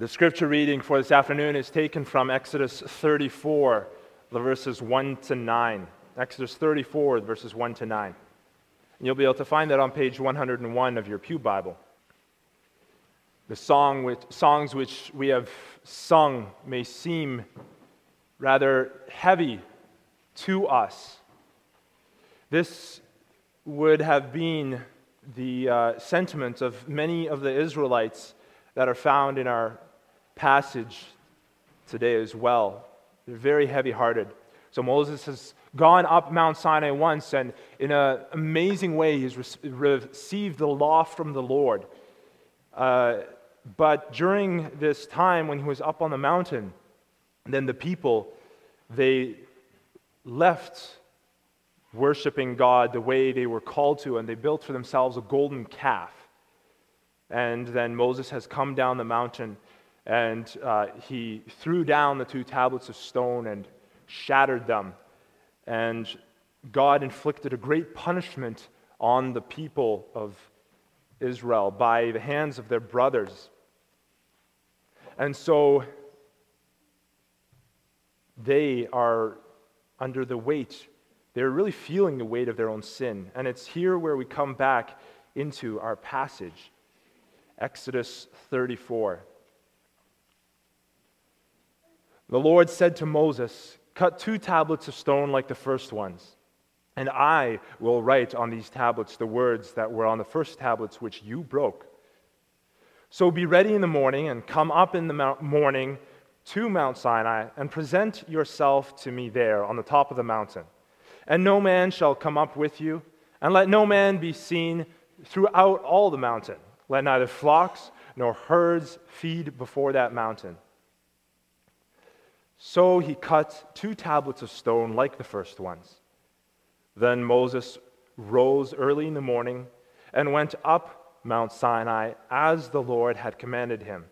The scripture reading for this afternoon is taken from Exodus 34, the verses 1 to 9. Exodus 34, verses 1 to 9. And you'll be able to find that on page 101 of your Pew Bible. The song which, songs which we have sung may seem rather heavy to us. This would have been the uh, sentiment of many of the Israelites that are found in our passage today as well. They're very heavy hearted. So Moses has gone up Mount Sinai once, and in an amazing way, he's received the law from the Lord. Uh, but during this time when he was up on the mountain, then the people, they left worshiping God the way they were called to, and they built for themselves a golden calf. And then Moses has come down the mountain and uh, he threw down the two tablets of stone and shattered them. And God inflicted a great punishment on the people of Israel by the hands of their brothers. And so they are under the weight, they're really feeling the weight of their own sin. And it's here where we come back into our passage Exodus 34. The Lord said to Moses, Cut two tablets of stone like the first ones, and I will write on these tablets the words that were on the first tablets which you broke. So be ready in the morning and come up in the morning to Mount Sinai and present yourself to me there on the top of the mountain. And no man shall come up with you, and let no man be seen throughout all the mountain. Let neither flocks nor herds feed before that mountain. So he cut two tablets of stone like the first ones. Then Moses rose early in the morning and went up Mount Sinai as the Lord had commanded him.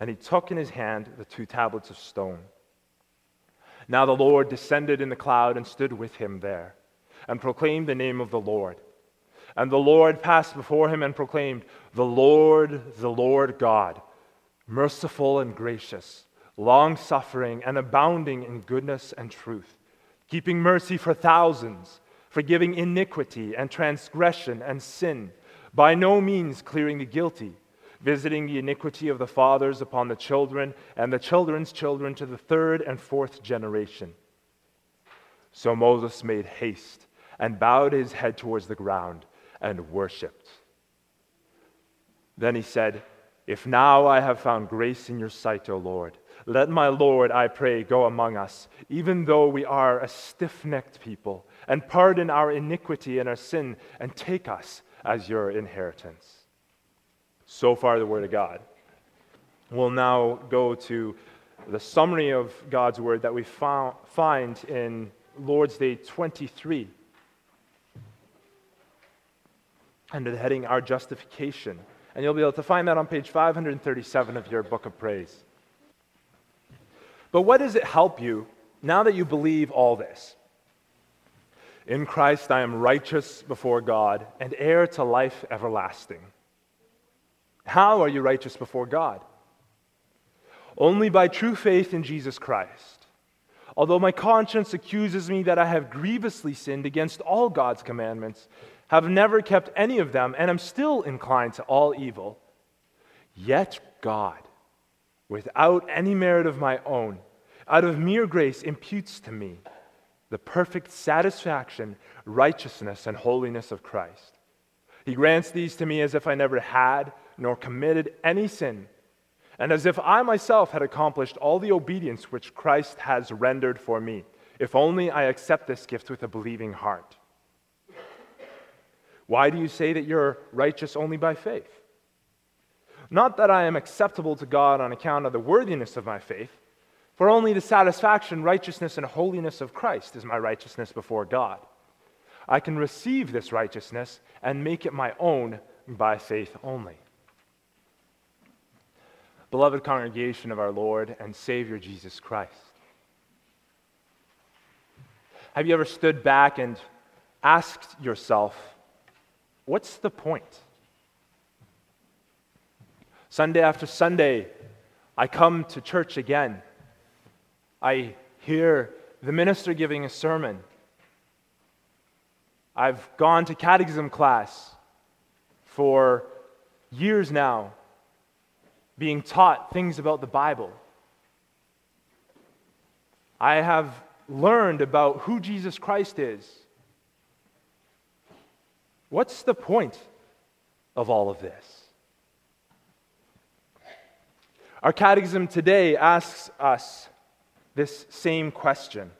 And he took in his hand the two tablets of stone. Now the Lord descended in the cloud and stood with him there, and proclaimed the name of the Lord. And the Lord passed before him and proclaimed, The Lord, the Lord God, merciful and gracious long suffering, and abounding in goodness and truth, keeping mercy for thousands, forgiving iniquity and transgression and sin, by no means clearing the guilty, visiting the iniquity of the fathers upon the children and the children's children to the third and fourth generation. So Moses made haste and bowed his head towards the ground and worshiped. Then he said, If now I have found grace in your sight, O Lord, let my Lord, I pray, go among us, even though we are a stiff necked people, and pardon our iniquity and our sin, and take us as your inheritance. So far, the Word of God. We'll now go to the summary of God's Word that we found, find in Lord's Day 23 under the heading Our Justification. And you'll be able to find that on page 537 of your book of praise. But what does it help you now that you believe all this? In Christ I am righteous before God and heir to life everlasting. How are you righteous before God? Only by true faith in Jesus Christ. Although my conscience accuses me that I have grievously sinned against all God's commandments, have never kept any of them, and am still inclined to all evil, yet God without any merit of my own, out of mere grace, imputes to me the perfect satisfaction, righteousness, and holiness of Christ. He grants these to me as if I never had nor committed any sin, and as if I myself had accomplished all the obedience which Christ has rendered for me, if only I accept this gift with a believing heart. Why do you say that you're righteous only by faith? Not that I am acceptable to God on account of the worthiness of my faith, for only the satisfaction, righteousness, and holiness of Christ is my righteousness before God. I can receive this righteousness and make it my own by faith only. Beloved congregation of our Lord and Savior Jesus Christ, have you ever stood back and asked yourself, what's the point? Sunday after Sunday, I come to church again. I hear the minister giving a sermon. I've gone to catechism class for years now, being taught things about the Bible. I have learned about who Jesus Christ is. What's the point of all of this? Our catechism today asks us this same question.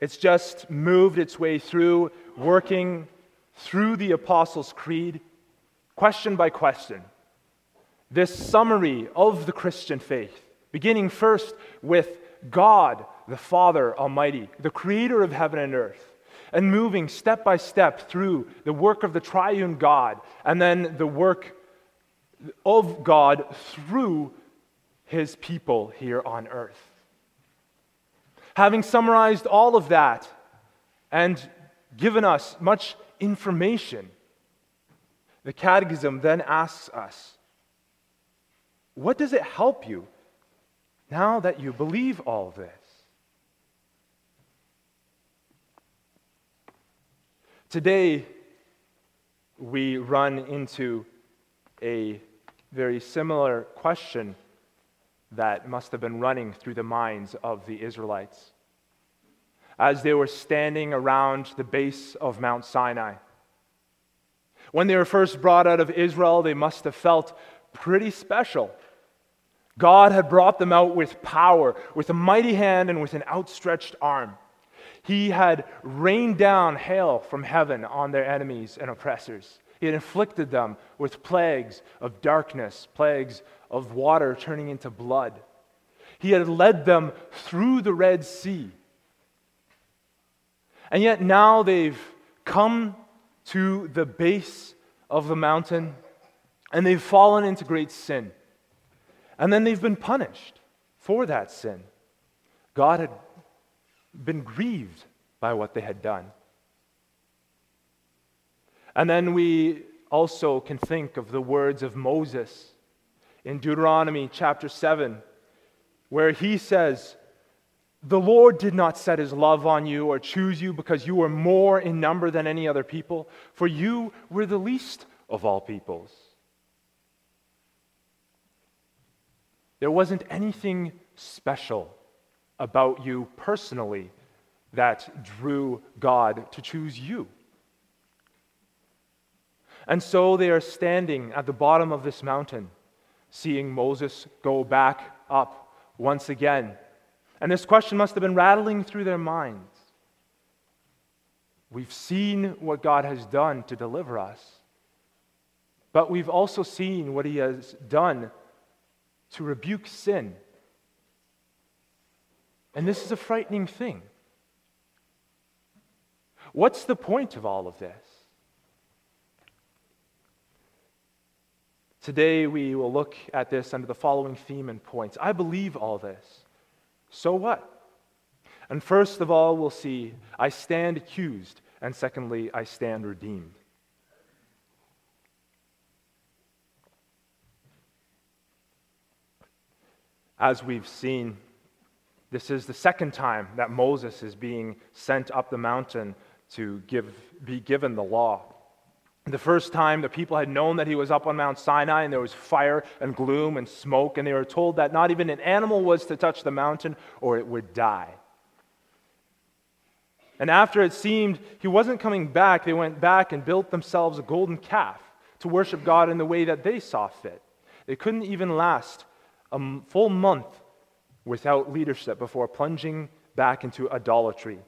It's just moved its way through, working through the Apostles' Creed, question by question. This summary of the Christian faith, beginning first with God, the Father Almighty, the creator of heaven and earth, and moving step by step through the work of the triune God, and then the work of God through his people here on earth. Having summarized all of that and given us much information, the Catechism then asks us, What does it help you now that you believe all this? Today, we run into a very similar question that must have been running through the minds of the Israelites. As they were standing around the base of Mount Sinai, when they were first brought out of Israel, they must have felt pretty special. God had brought them out with power, with a mighty hand, and with an outstretched arm. He had rained down hail from heaven on their enemies and oppressors. He had inflicted them with plagues of darkness, plagues of water turning into blood. He had led them through the Red Sea. And yet now they've come to the base of the mountain and they've fallen into great sin. And then they've been punished for that sin. God had been grieved by what they had done. And then we also can think of the words of Moses in Deuteronomy chapter 7, where he says, The Lord did not set his love on you or choose you because you were more in number than any other people, for you were the least of all peoples. There wasn't anything special about you personally that drew God to choose you. And so they are standing at the bottom of this mountain, seeing Moses go back up once again. And this question must have been rattling through their minds. We've seen what God has done to deliver us, but we've also seen what He has done to rebuke sin. And this is a frightening thing. What's the point of all of this? Today, we will look at this under the following theme and points. I believe all this. So what? And first of all, we'll see I stand accused, and secondly, I stand redeemed. As we've seen, this is the second time that Moses is being sent up the mountain to give, be given the law. The first time the people had known that he was up on Mount Sinai and there was fire and gloom and smoke, and they were told that not even an animal was to touch the mountain or it would die. And after it seemed he wasn't coming back, they went back and built themselves a golden calf to worship God in the way that they saw fit. They couldn't even last a full month without leadership before plunging back into idolatry,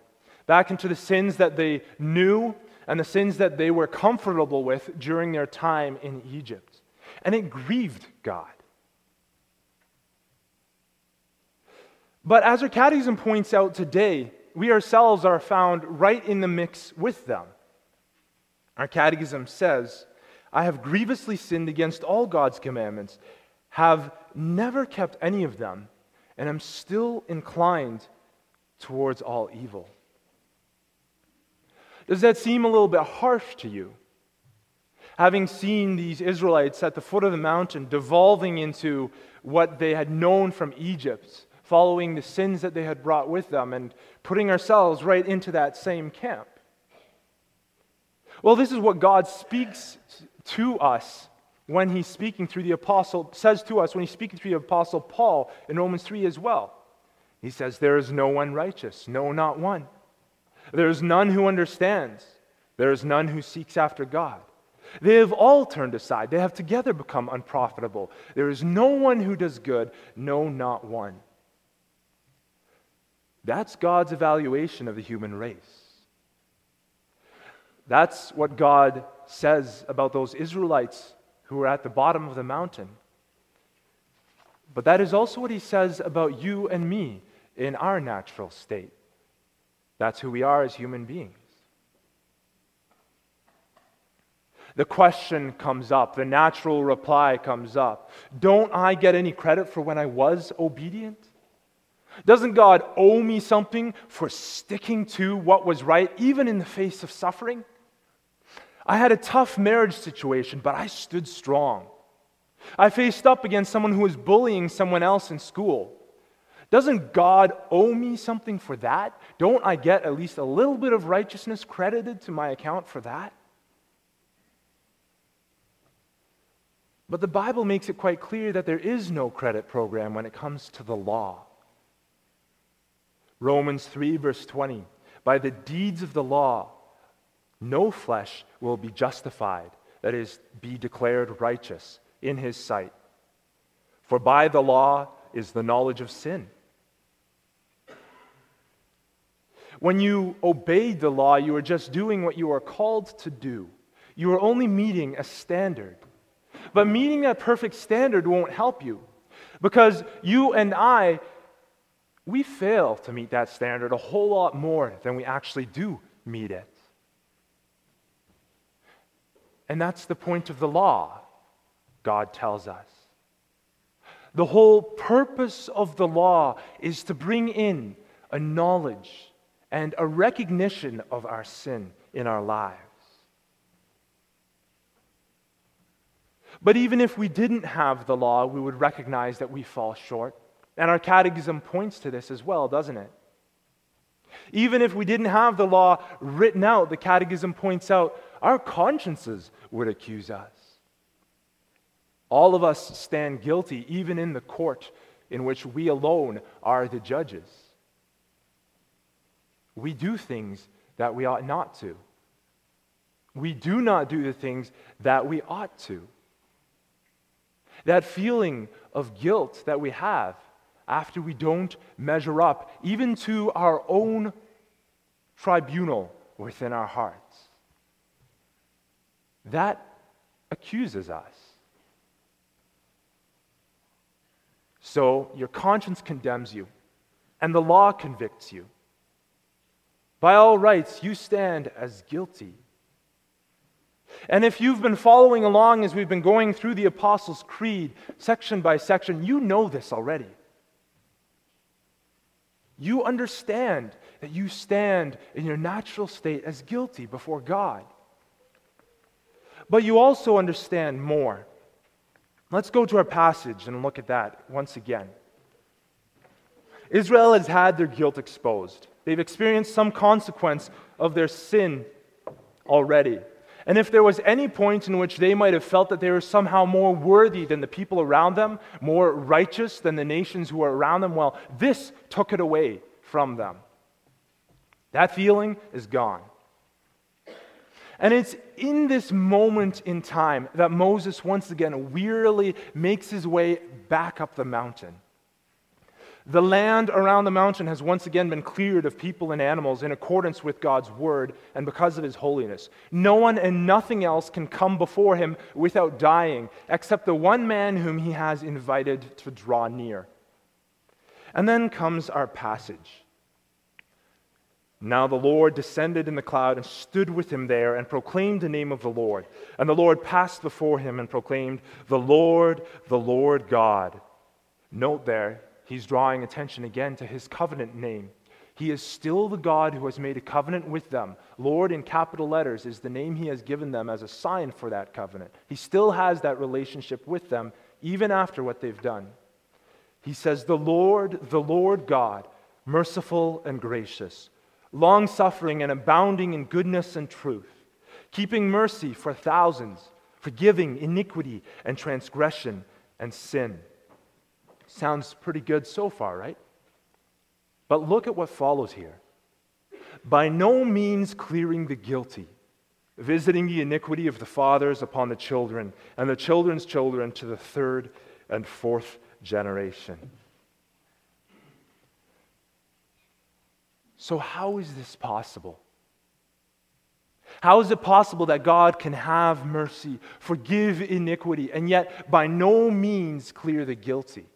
back into the sins that they knew and the sins that they were comfortable with during their time in Egypt. And it grieved God. But as our catechism points out today, we ourselves are found right in the mix with them. Our catechism says, I have grievously sinned against all God's commandments, have never kept any of them, and am still inclined towards all evil. Does that seem a little bit harsh to you? Having seen these Israelites at the foot of the mountain devolving into what they had known from Egypt, following the sins that they had brought with them, and putting ourselves right into that same camp. Well, this is what God speaks to us when he's speaking through the apostle, says to us when he's speaking through the apostle Paul in Romans 3 as well. He says, There is no one righteous, no, not one. There is none who understands, there is none who seeks after God. They have all turned aside. They have together become unprofitable. There is no one who does good, no, not one. That's God's evaluation of the human race. That's what God says about those Israelites who were at the bottom of the mountain. But that is also what he says about you and me in our natural state. That's who we are as human beings. the question comes up, the natural reply comes up. Don't I get any credit for when I was obedient? Doesn't God owe me something for sticking to what was right, even in the face of suffering? I had a tough marriage situation, but I stood strong. I faced up against someone who was bullying someone else in school. Doesn't God owe me something for that? Don't I get at least a little bit of righteousness credited to my account for that? But the Bible makes it quite clear that there is no credit program when it comes to the law. Romans 3, verse 20 By the deeds of the law, no flesh will be justified, that is, be declared righteous in his sight. For by the law is the knowledge of sin. When you obeyed the law, you were just doing what you were called to do. You were only meeting a standard. But meeting that perfect standard won't help you because you and I, we fail to meet that standard a whole lot more than we actually do meet it. And that's the point of the law, God tells us. The whole purpose of the law is to bring in a knowledge and a recognition of our sin in our lives. But even if we didn't have the law, we would recognize that we fall short. And our catechism points to this as well, doesn't it? Even if we didn't have the law written out, the catechism points out our consciences would accuse us. All of us stand guilty, even in the court in which we alone are the judges. We do things that we ought not to. We do not do the things that we ought to. That feeling of guilt that we have after we don't measure up, even to our own tribunal within our hearts. That accuses us. So your conscience condemns you, and the law convicts you. By all rights, you stand as guilty. And if you've been following along as we've been going through the Apostles' Creed, section by section, you know this already. You understand that you stand in your natural state as guilty before God. But you also understand more. Let's go to our passage and look at that once again. Israel has had their guilt exposed. They've experienced some consequence of their sin already. And if there was any point in which they might have felt that they were somehow more worthy than the people around them, more righteous than the nations who were around them, well, this took it away from them. That feeling is gone. And it's in this moment in time that Moses once again wearily makes his way back up the mountain. The land around the mountain has once again been cleared of people and animals in accordance with God's word and because of his holiness. No one and nothing else can come before him without dying, except the one man whom he has invited to draw near. And then comes our passage. Now the Lord descended in the cloud and stood with him there and proclaimed the name of the Lord. And the Lord passed before him and proclaimed, The Lord, the Lord God. Note there, he's drawing attention again to his covenant name. He is still the God who has made a covenant with them. Lord, in capital letters, is the name He has given them as a sign for that covenant. He still has that relationship with them, even after what they've done. He says, The Lord, the Lord God, merciful and gracious, long suffering and abounding in goodness and truth, keeping mercy for thousands, forgiving iniquity and transgression and sin. Sounds pretty good so far, right? But look at what follows here. By no means clearing the guilty, visiting the iniquity of the fathers upon the children, and the children's children to the third and fourth generation. So, how is this possible? How is it possible that God can have mercy, forgive iniquity, and yet by no means clear the guilty?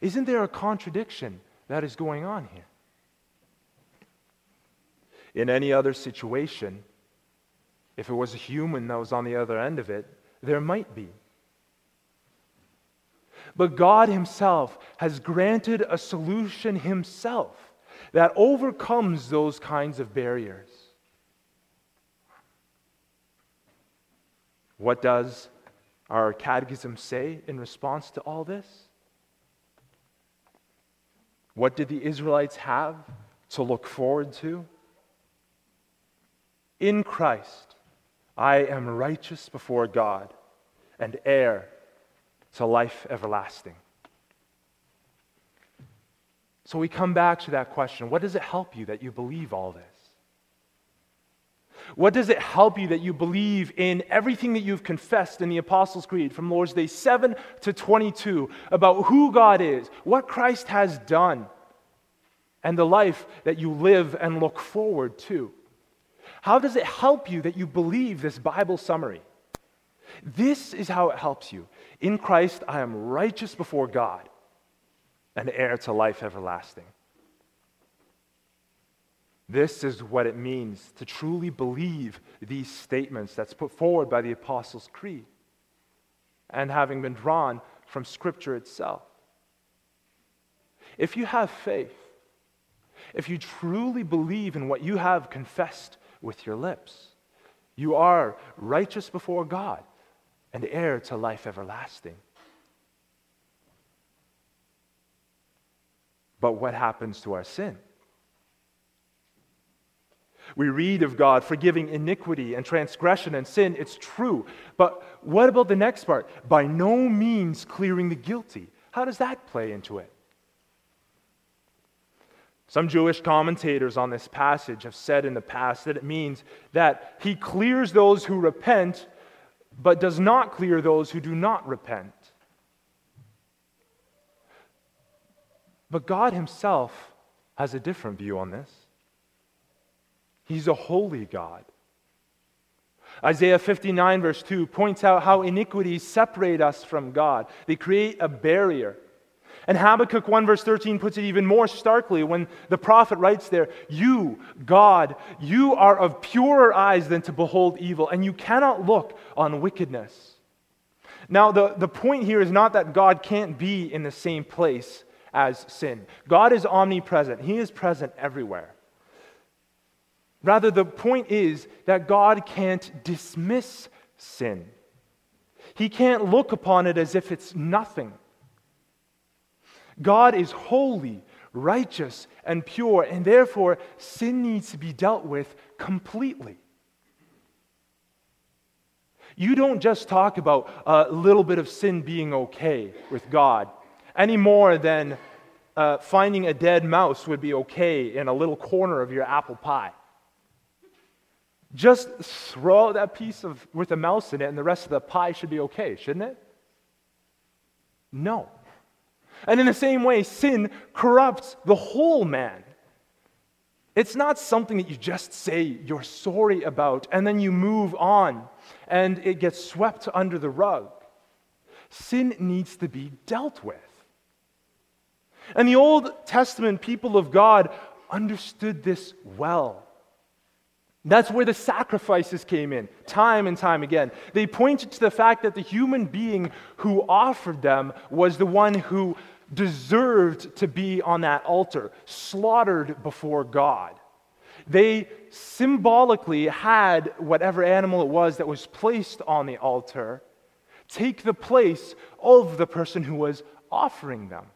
Isn't there a contradiction that is going on here? In any other situation, if it was a human that was on the other end of it, there might be. But God Himself has granted a solution Himself that overcomes those kinds of barriers. What does our catechism say in response to all this? What did the Israelites have to look forward to? In Christ, I am righteous before God and heir to life everlasting. So we come back to that question what does it help you that you believe all this? What does it help you that you believe in everything that you've confessed in the Apostles' Creed from Lord's Day 7 to 22 about who God is, what Christ has done, and the life that you live and look forward to? How does it help you that you believe this Bible summary? This is how it helps you. In Christ, I am righteous before God and heir to life everlasting. This is what it means to truly believe these statements that's put forward by the Apostles' Creed and having been drawn from Scripture itself. If you have faith, if you truly believe in what you have confessed with your lips, you are righteous before God and heir to life everlasting. But what happens to our sin? We read of God forgiving iniquity and transgression and sin. It's true. But what about the next part? By no means clearing the guilty. How does that play into it? Some Jewish commentators on this passage have said in the past that it means that he clears those who repent, but does not clear those who do not repent. But God Himself has a different view on this. He's a holy God. Isaiah 59, verse 2, points out how iniquities separate us from God, they create a barrier. And Habakkuk 1, verse 13, puts it even more starkly when the prophet writes there, You, God, you are of purer eyes than to behold evil, and you cannot look on wickedness. Now, the, the point here is not that God can't be in the same place as sin. God is omnipresent, He is present everywhere. Rather, the point is that God can't dismiss sin. He can't look upon it as if it's nothing. God is holy, righteous, and pure, and therefore sin needs to be dealt with completely. You don't just talk about a little bit of sin being okay with God any more than uh, finding a dead mouse would be okay in a little corner of your apple pie. Just throw that piece of with a mouse in it, and the rest of the pie should be okay, shouldn't it? No. And in the same way, sin corrupts the whole man. It's not something that you just say you're sorry about and then you move on and it gets swept under the rug. Sin needs to be dealt with. And the Old Testament people of God understood this well. That's where the sacrifices came in, time and time again. They pointed to the fact that the human being who offered them was the one who deserved to be on that altar, slaughtered before God. They symbolically had whatever animal it was that was placed on the altar take the place of the person who was offering them.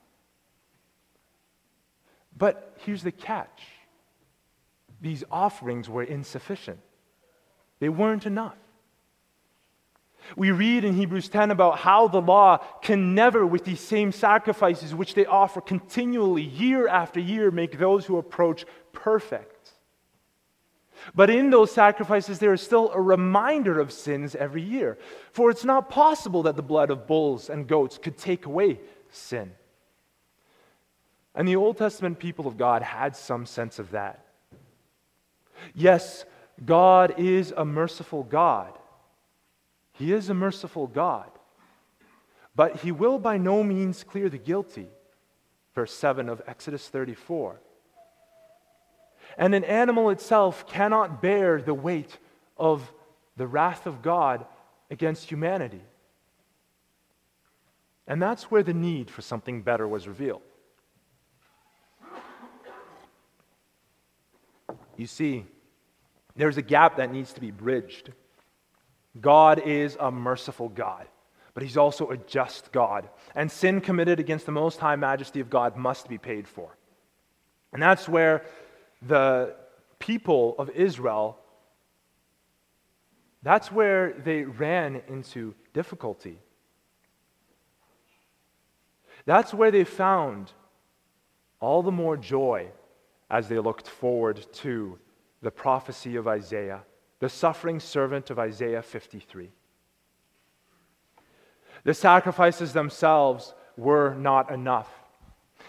But here's the catch these offerings were insufficient, they weren't enough. We read in Hebrews 10 about how the law can never, with these same sacrifices which they offer continually, year after year, make those who approach perfect. But in those sacrifices, there is still a reminder of sins every year. For it's not possible that the blood of bulls and goats could take away sin. And the Old Testament people of God had some sense of that. Yes, God is a merciful God. He is a merciful God. But he will by no means clear the guilty. Verse 7 of Exodus 34. And an animal itself cannot bear the weight of the wrath of God against humanity. And that's where the need for something better was revealed. You see, there's a gap that needs to be bridged. God is a merciful God, but He's also a just God. And sin committed against the Most High Majesty of God must be paid for. And that's where the people of Israel, that's where they ran into difficulty. That's where they found all the more joy as they looked forward to the prophecy of Isaiah, the suffering servant of Isaiah 53. The sacrifices themselves were not enough.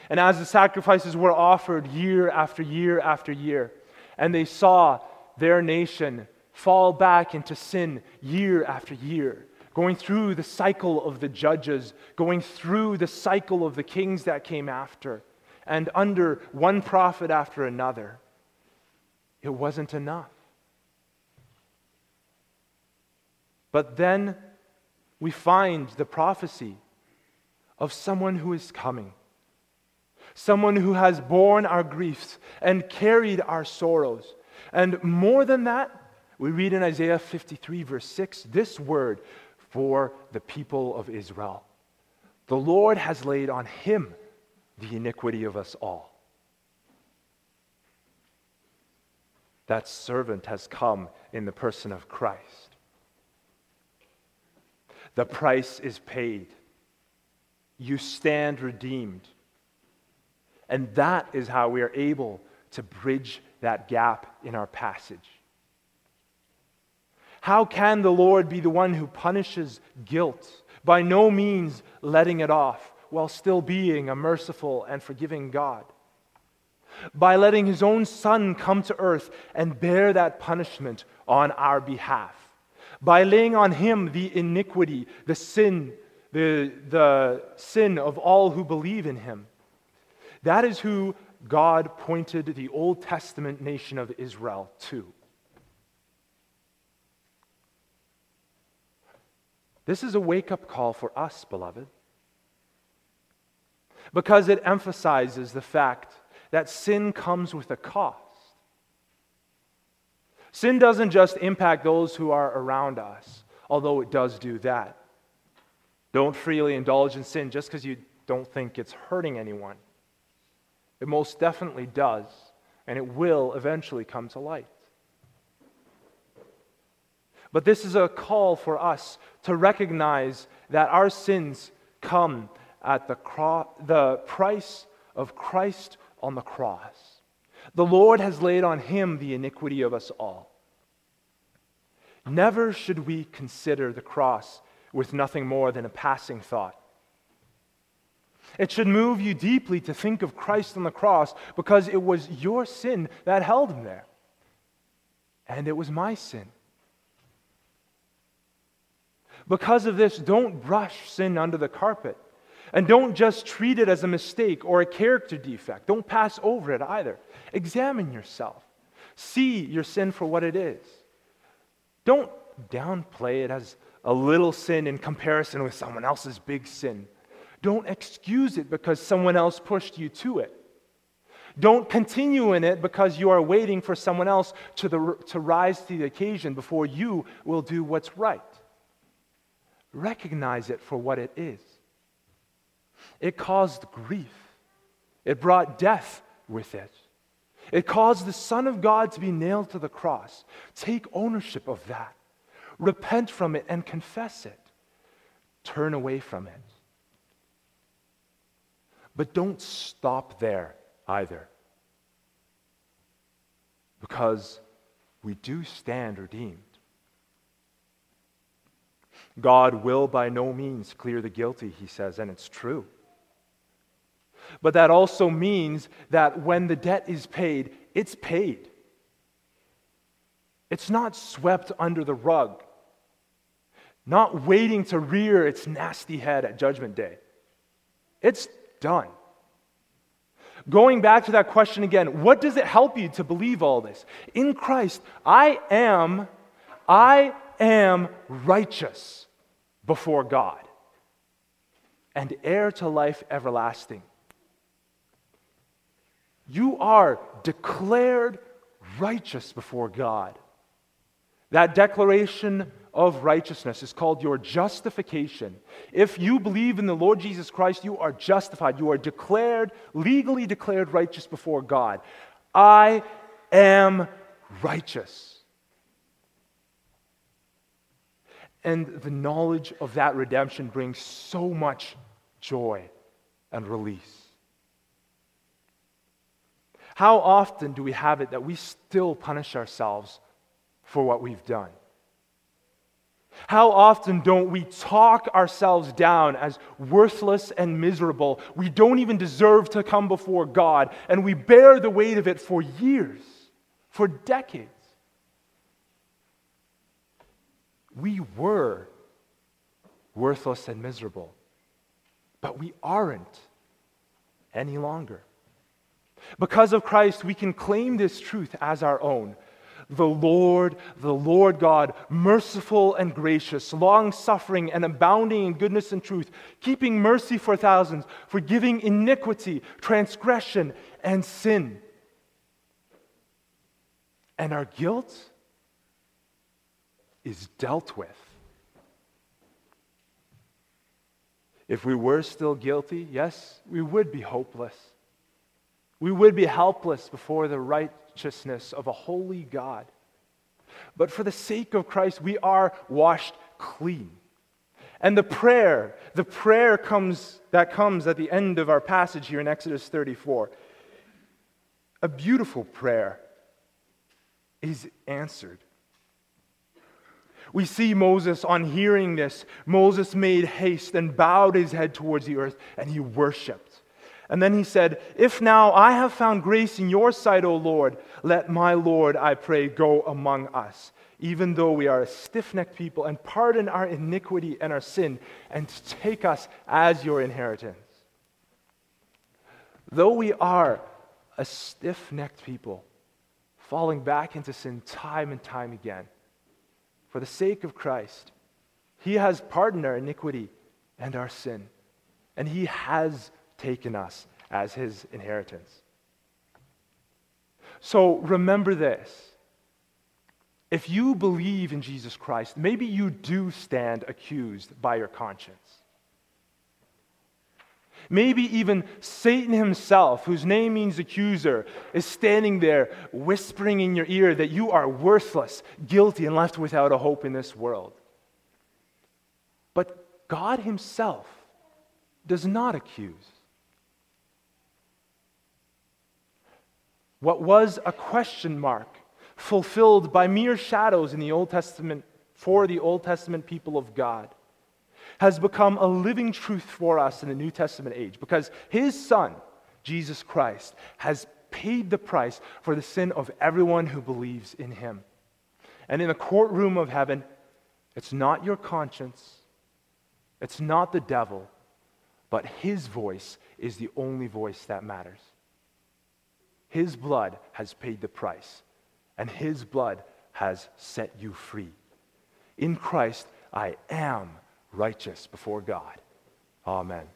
And as the sacrifices were offered year after year after year, and they saw their nation fall back into sin year after year, going through the cycle of the judges, going through the cycle of the kings that came after, and under one prophet after another, it wasn't enough. But then we find the prophecy of someone who is coming someone who has borne our griefs and carried our sorrows. And more than that, we read in Isaiah 53, verse 6, this word for the people of Israel The Lord has laid on him the iniquity of us all. That servant has come in the person of Christ. The price is paid. You stand redeemed. And that is how we are able to bridge that gap in our passage. How can the Lord be the one who punishes guilt, by no means letting it off, while still being a merciful and forgiving God? By letting his own Son come to earth and bear that punishment on our behalf. By laying on him the iniquity, the sin, the, the sin of all who believe in him that is who God pointed the Old Testament nation of Israel to. This is a wake up call for us, beloved, because it emphasizes the fact that sin comes with a cost. Sin doesn't just impact those who are around us, although it does do that. Don't freely indulge in sin just because you don't think it's hurting anyone. It most definitely does, and it will eventually come to light. But this is a call for us to recognize that our sins come at the, cro- the price of Christ on the cross. The Lord has laid on him the iniquity of us all. Never should we consider the cross with nothing more than a passing thought. It should move you deeply to think of Christ on the cross because it was your sin that held him there. And it was my sin. Because of this, don't brush sin under the carpet. And don't just treat it as a mistake or a character defect. Don't pass over it either. Examine yourself. See your sin for what it is. Don't downplay it as a little sin in comparison with someone else's big sin. Don't excuse it because someone else pushed you to it. Don't continue in it because you are waiting for someone else to, the, to rise to the occasion before you will do what's right. Recognize it for what it is. It caused grief, it brought death with it. It caused the Son of God to be nailed to the cross. Take ownership of that. Repent from it and confess it. Turn away from it. But don't stop there either. Because we do stand redeemed. God will by no means clear the guilty, he says, and it's true. But that also means that when the debt is paid, it's paid. It's not swept under the rug, not waiting to rear its nasty head at Judgment Day. It's done. Going back to that question again, what does it help you to believe all this? In Christ, I am, I am righteous before God and heir to life everlasting. You are declared righteous before God. That declaration of righteousness is called your justification. If you believe in the Lord Jesus Christ, you are justified. You are declared, legally declared righteous before God. I am righteous. And the knowledge of that redemption brings so much joy and release. How often do we have it that we still punish ourselves for what we've done? How often don't we talk ourselves down as worthless and miserable? We don't even deserve to come before God, and we bear the weight of it for years, for decades. We were worthless and miserable, but we aren't any longer. Because of Christ, we can claim this truth as our own. The Lord, the Lord God, merciful and gracious, long suffering and abounding in goodness and truth, keeping mercy for thousands, forgiving iniquity, transgression, and sin. And our guilt is dealt with. If we were still guilty, yes, we would be hopeless. We would be helpless before the righteousness of a holy God. But for the sake of Christ, we are washed clean. And the prayer, the prayer comes that comes at the end of our passage here in Exodus 34. A beautiful prayer is answered. We see Moses on hearing this. Moses made haste and bowed his head towards the earth and he worshiped. And then he said, If now I have found grace in your sight, O Lord, let my Lord, I pray, go among us, even though we are a stiff necked people, and pardon our iniquity and our sin, and take us as your inheritance. Though we are a stiff necked people, falling back into sin time and time again, for the sake of Christ, He has pardoned our iniquity and our sin, and He has taken us as his inheritance. So remember this. If you believe in Jesus Christ, maybe you do stand accused by your conscience. Maybe even Satan himself, whose name means accuser, is standing there whispering in your ear that you are worthless, guilty, and left without a hope in this world. But God himself does not accuse. What was a question mark fulfilled by mere shadows in the Old Testament for the Old Testament people of God has become a living truth for us in the New Testament age because his son, Jesus Christ, has paid the price for the sin of everyone who believes in him. And in the courtroom of heaven, it's not your conscience, it's not the devil, but his voice is the only voice that matters. His blood has paid the price, and His blood has set you free. In Christ, I am righteous before God. Amen.